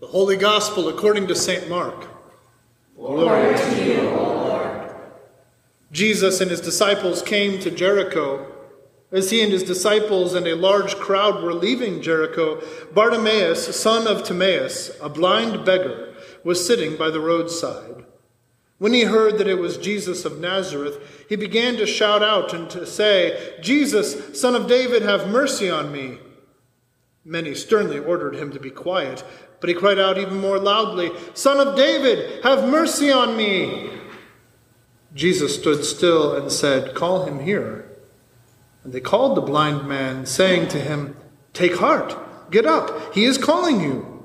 The Holy Gospel according to St. Mark. Glory to you, O Lord. Jesus and his disciples came to Jericho. As he and his disciples and a large crowd were leaving Jericho, Bartimaeus, son of Timaeus, a blind beggar, was sitting by the roadside. When he heard that it was Jesus of Nazareth, he began to shout out and to say, Jesus, son of David, have mercy on me. Many sternly ordered him to be quiet, but he cried out even more loudly, Son of David, have mercy on me. Jesus stood still and said, Call him here. And they called the blind man, saying to him, Take heart, get up, he is calling you.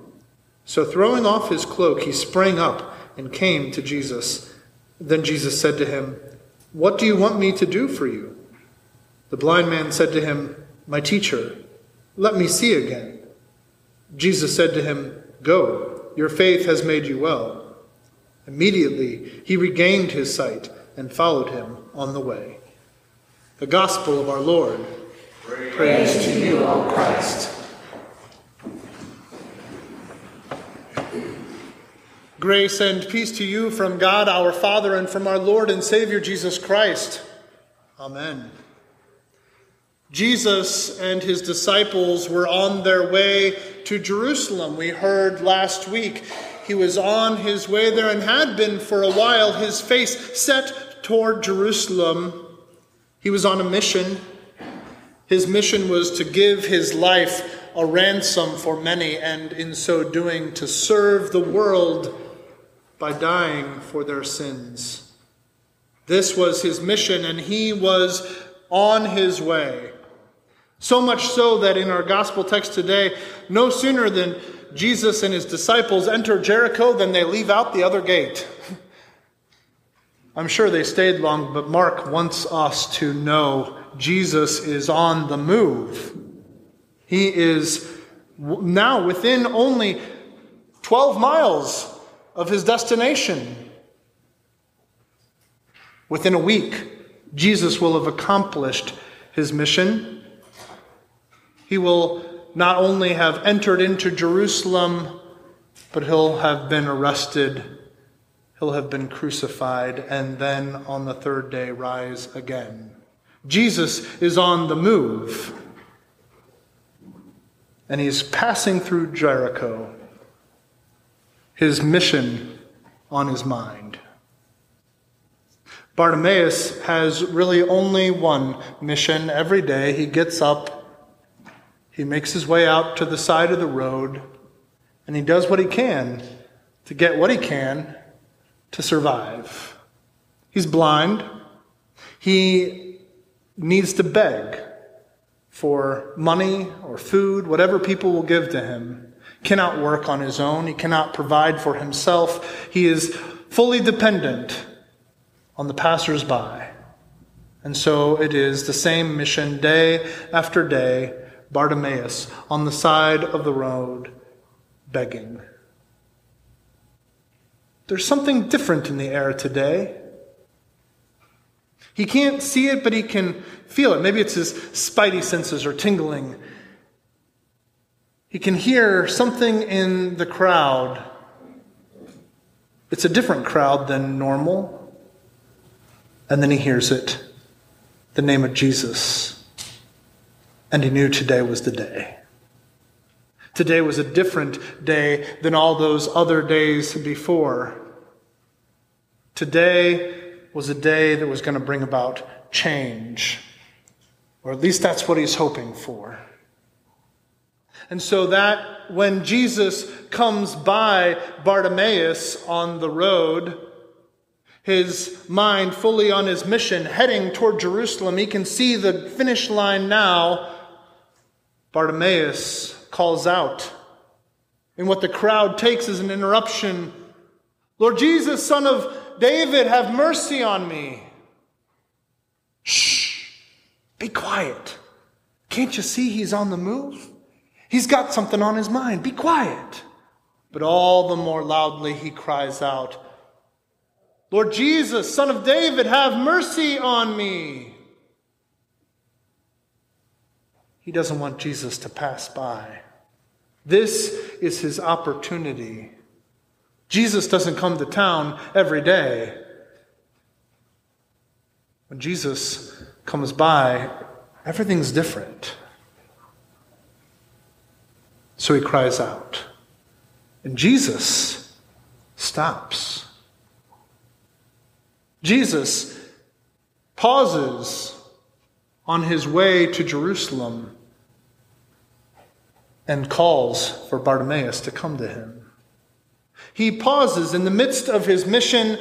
So throwing off his cloak, he sprang up and came to Jesus. Then Jesus said to him, What do you want me to do for you? The blind man said to him, My teacher, let me see again. Jesus said to him, Go, your faith has made you well. Immediately he regained his sight and followed him on the way. The Gospel of our Lord. Praise, Praise to you, O Christ. Grace and peace to you from God our Father and from our Lord and Savior Jesus Christ. Amen. Jesus and his disciples were on their way to Jerusalem. We heard last week he was on his way there and had been for a while, his face set toward Jerusalem. He was on a mission. His mission was to give his life a ransom for many, and in so doing, to serve the world by dying for their sins. This was his mission, and he was on his way. So much so that in our gospel text today, no sooner than Jesus and his disciples enter Jericho than they leave out the other gate. I'm sure they stayed long, but Mark wants us to know Jesus is on the move. He is now within only 12 miles of his destination. Within a week, Jesus will have accomplished his mission. He will not only have entered into Jerusalem, but he'll have been arrested, he'll have been crucified, and then on the third day rise again. Jesus is on the move, and he's passing through Jericho, his mission on his mind. Bartimaeus has really only one mission every day. He gets up he makes his way out to the side of the road and he does what he can to get what he can to survive. He's blind. He needs to beg for money or food, whatever people will give to him. Cannot work on his own. He cannot provide for himself. He is fully dependent on the passersby. And so it is the same mission day after day Bartimaeus on the side of the road begging. There's something different in the air today. He can't see it, but he can feel it. Maybe it's his spidey senses are tingling. He can hear something in the crowd. It's a different crowd than normal. And then he hears it the name of Jesus and he knew today was the day. Today was a different day than all those other days before. Today was a day that was going to bring about change, or at least that's what he's hoping for. And so that when Jesus comes by Bartimaeus on the road, his mind fully on his mission, heading toward Jerusalem, he can see the finish line now Bartimaeus calls out And what the crowd takes as an interruption Lord Jesus, son of David, have mercy on me. Shh, be quiet. Can't you see he's on the move? He's got something on his mind. Be quiet. But all the more loudly he cries out, Lord Jesus, son of David, have mercy on me. He doesn't want Jesus to pass by. This is his opportunity. Jesus doesn't come to town every day. When Jesus comes by, everything's different. So he cries out. And Jesus stops. Jesus pauses on his way to Jerusalem and calls for Bartimaeus to come to him. He pauses in the midst of his mission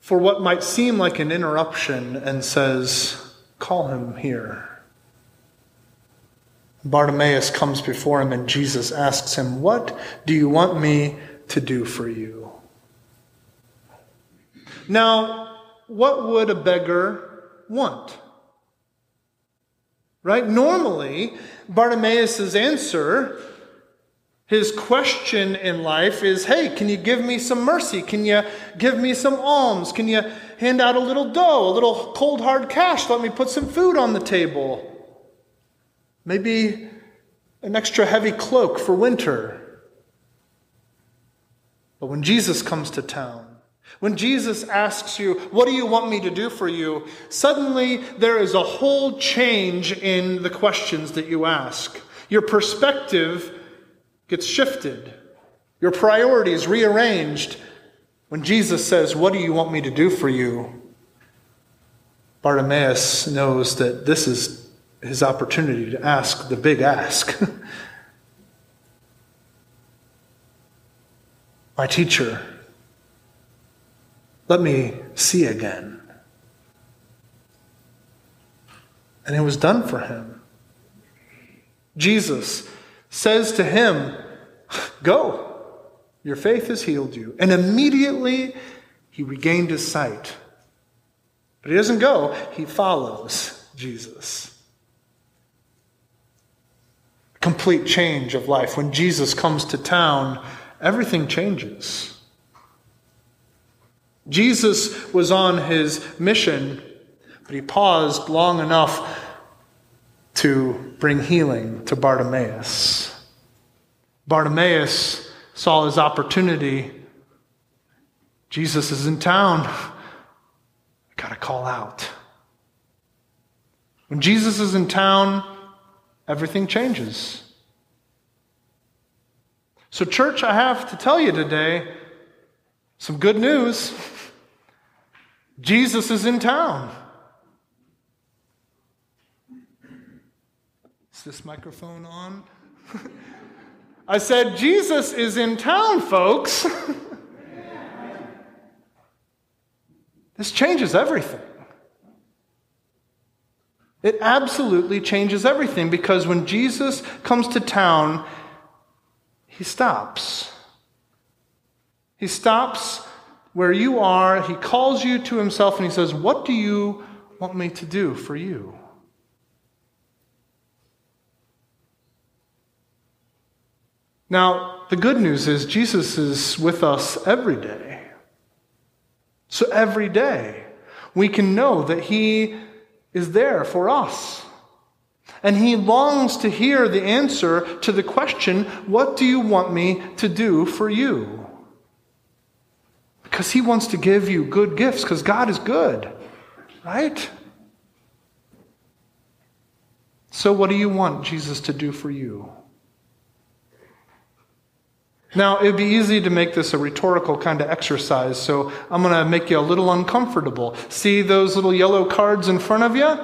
for what might seem like an interruption and says, Call him here. Bartimaeus comes before him, and Jesus asks him, What do you want me to do for you? Now, what would a beggar want? Right? Normally, Bartimaeus' answer, his question in life is Hey, can you give me some mercy? Can you give me some alms? Can you hand out a little dough, a little cold hard cash? Let me put some food on the table. Maybe an extra heavy cloak for winter. But when Jesus comes to town, when Jesus asks you, What do you want me to do for you? suddenly there is a whole change in the questions that you ask. Your perspective gets shifted, your priorities rearranged. When Jesus says, What do you want me to do for you? Bartimaeus knows that this is his opportunity to ask the big ask. My teacher, let me see again. And it was done for him. Jesus says to him, Go, your faith has healed you. And immediately he regained his sight. But he doesn't go, he follows Jesus complete change of life. When Jesus comes to town, everything changes. Jesus was on his mission, but he paused long enough to bring healing to Bartimaeus. Bartimaeus saw his opportunity. Jesus is in town. I got to call out. When Jesus is in town, everything changes. So, church, I have to tell you today some good news. Jesus is in town. Is this microphone on? I said, Jesus is in town, folks. this changes everything. It absolutely changes everything because when Jesus comes to town, he stops. He stops where you are, he calls you to himself, and he says, What do you want me to do for you? Now, the good news is Jesus is with us every day. So every day, we can know that he is there for us. And he longs to hear the answer to the question, What do you want me to do for you? Because he wants to give you good gifts, because God is good, right? So, what do you want Jesus to do for you? Now, it'd be easy to make this a rhetorical kind of exercise, so I'm going to make you a little uncomfortable. See those little yellow cards in front of you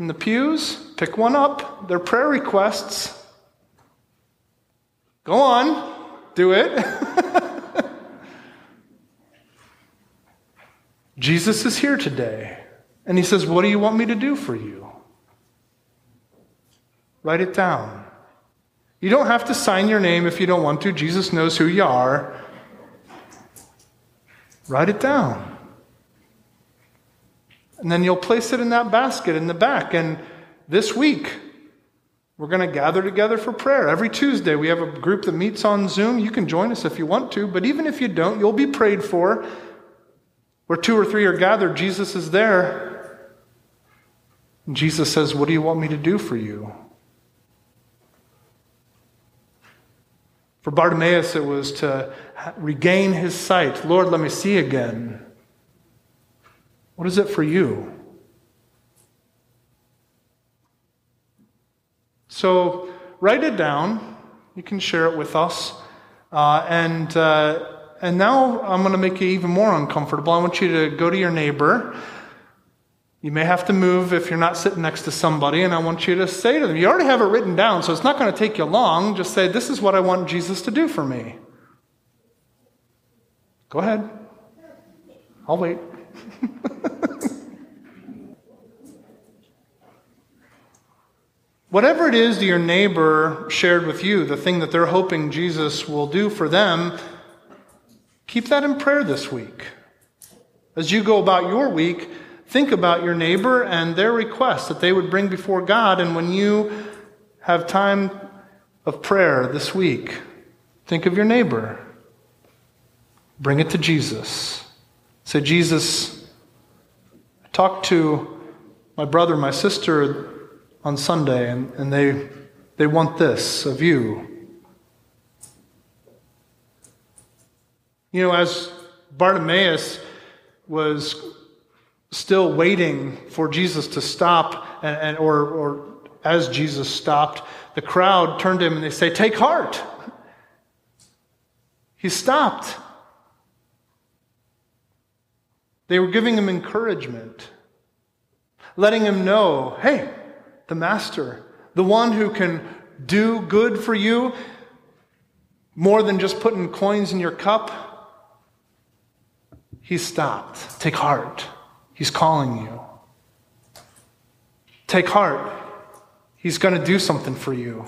in the pews? Pick one up. They're prayer requests. Go on, do it. Jesus is here today, and he says, What do you want me to do for you? Write it down. You don't have to sign your name if you don't want to. Jesus knows who you are. Write it down. And then you'll place it in that basket in the back. And this week, we're going to gather together for prayer. Every Tuesday, we have a group that meets on Zoom. You can join us if you want to, but even if you don't, you'll be prayed for. Where two or three are gathered, Jesus is there. And Jesus says, What do you want me to do for you? For Bartimaeus, it was to regain his sight. Lord, let me see again. What is it for you? So write it down. You can share it with us. Uh, and, uh, and now I'm going to make you even more uncomfortable. I want you to go to your neighbor. You may have to move if you're not sitting next to somebody, and I want you to say to them, you already have it written down, so it's not going to take you long. Just say, This is what I want Jesus to do for me. Go ahead. I'll wait. Whatever it is your neighbor shared with you, the thing that they're hoping Jesus will do for them, keep that in prayer this week. As you go about your week, think about your neighbor and their requests that they would bring before God. And when you have time of prayer this week, think of your neighbor. Bring it to Jesus. Say, Jesus, I talked to my brother, my sister on Sunday, and, and they, they want this of you. You know, as Bartimaeus was still waiting for Jesus to stop, and, and, or, or as Jesus stopped, the crowd turned to him and they say, Take heart. He stopped. They were giving him encouragement, letting him know, hey, the Master, the one who can do good for you more than just putting coins in your cup, he stopped. Take heart. He's calling you. Take heart. He's going to do something for you.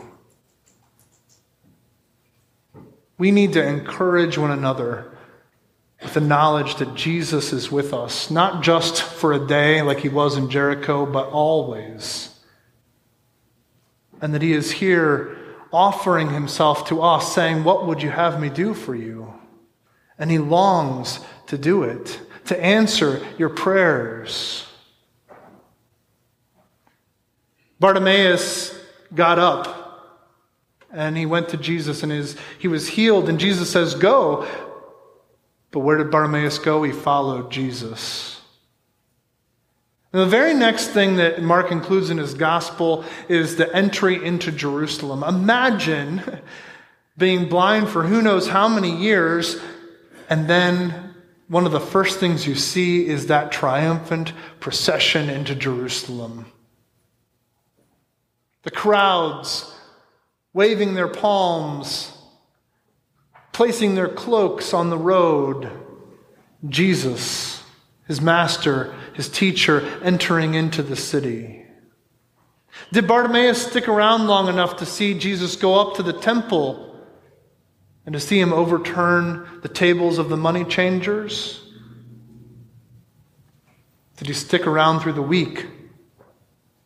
We need to encourage one another with the knowledge that Jesus is with us, not just for a day like he was in Jericho, but always and that He is here offering Himself to us, saying, What would you have me do for you? And He longs to do it, to answer your prayers. Bartimaeus got up and he went to Jesus and his, he was healed, and Jesus says, Go. But where did Bartimaeus go? He followed Jesus. The very next thing that Mark includes in his gospel is the entry into Jerusalem. Imagine being blind for who knows how many years, and then one of the first things you see is that triumphant procession into Jerusalem. The crowds waving their palms, placing their cloaks on the road. Jesus, his master, his teacher, entering into the city. Did Bartimaeus stick around long enough to see Jesus go up to the temple and to see him overturn the tables of the money changers? Did he stick around through the week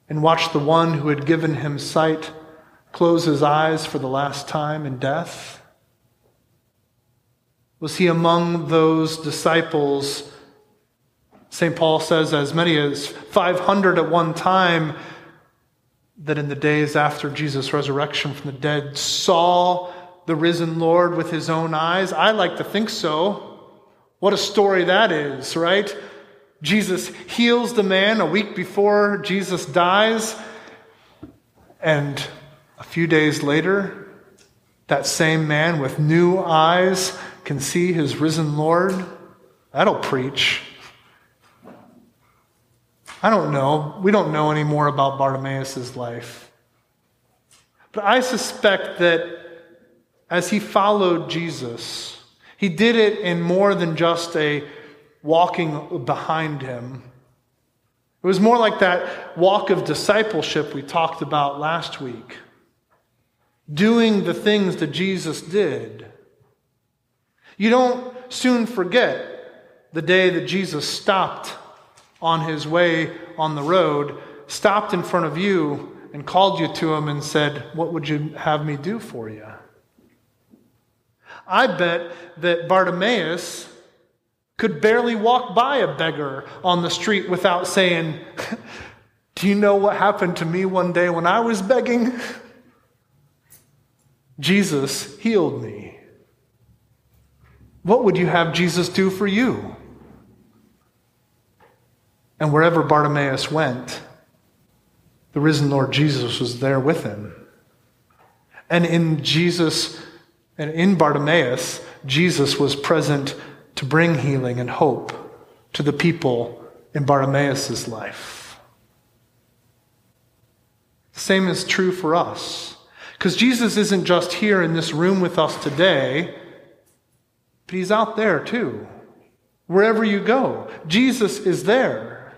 and watch the one who had given him sight close his eyes for the last time in death? Was he among those disciples St. Paul says as many as 500 at one time that in the days after Jesus' resurrection from the dead saw the risen Lord with his own eyes. I like to think so. What a story that is, right? Jesus heals the man a week before Jesus dies, and a few days later, that same man with new eyes can see his risen Lord. That'll preach. I don't know. We don't know any more about Bartimaeus' life. But I suspect that as he followed Jesus, he did it in more than just a walking behind him. It was more like that walk of discipleship we talked about last week. Doing the things that Jesus did. You don't soon forget the day that Jesus stopped on his way on the road stopped in front of you and called you to him and said, What would you have me do for you? I bet that Bartimaeus could barely walk by a beggar on the street without saying, Do you know what happened to me one day when I was begging? Jesus healed me. What would you have Jesus do for you? And wherever Bartimaeus went, the risen Lord Jesus was there with him. And in Jesus and in Bartimaeus, Jesus was present to bring healing and hope to the people in Bartimaeus' life. The same is true for us. Because Jesus isn't just here in this room with us today, but he's out there too. Wherever you go, Jesus is there.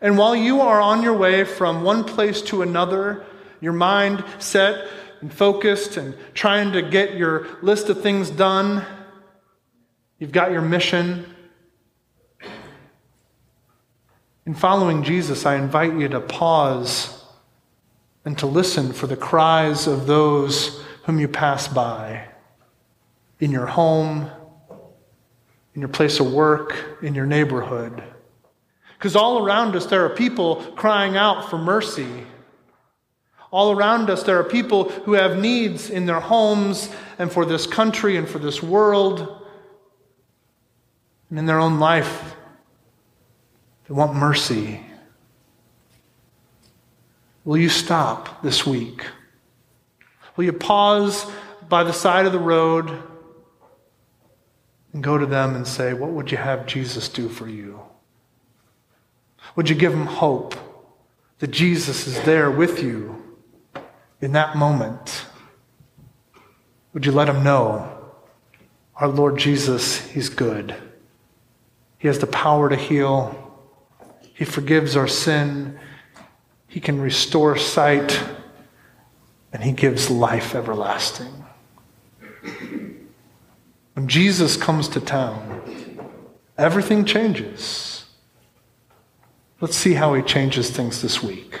And while you are on your way from one place to another, your mind set and focused and trying to get your list of things done, you've got your mission. In following Jesus, I invite you to pause and to listen for the cries of those whom you pass by in your home, in your place of work, in your neighborhood. Because all around us, there are people crying out for mercy. All around us, there are people who have needs in their homes and for this country and for this world and in their own life. They want mercy. Will you stop this week? Will you pause by the side of the road and go to them and say, What would you have Jesus do for you? Would you give them hope that Jesus is there with you in that moment? Would you let him know our Lord Jesus, He's good? He has the power to heal. He forgives our sin. He can restore sight. And He gives life everlasting. When Jesus comes to town, everything changes. Let's see how He changes things this week.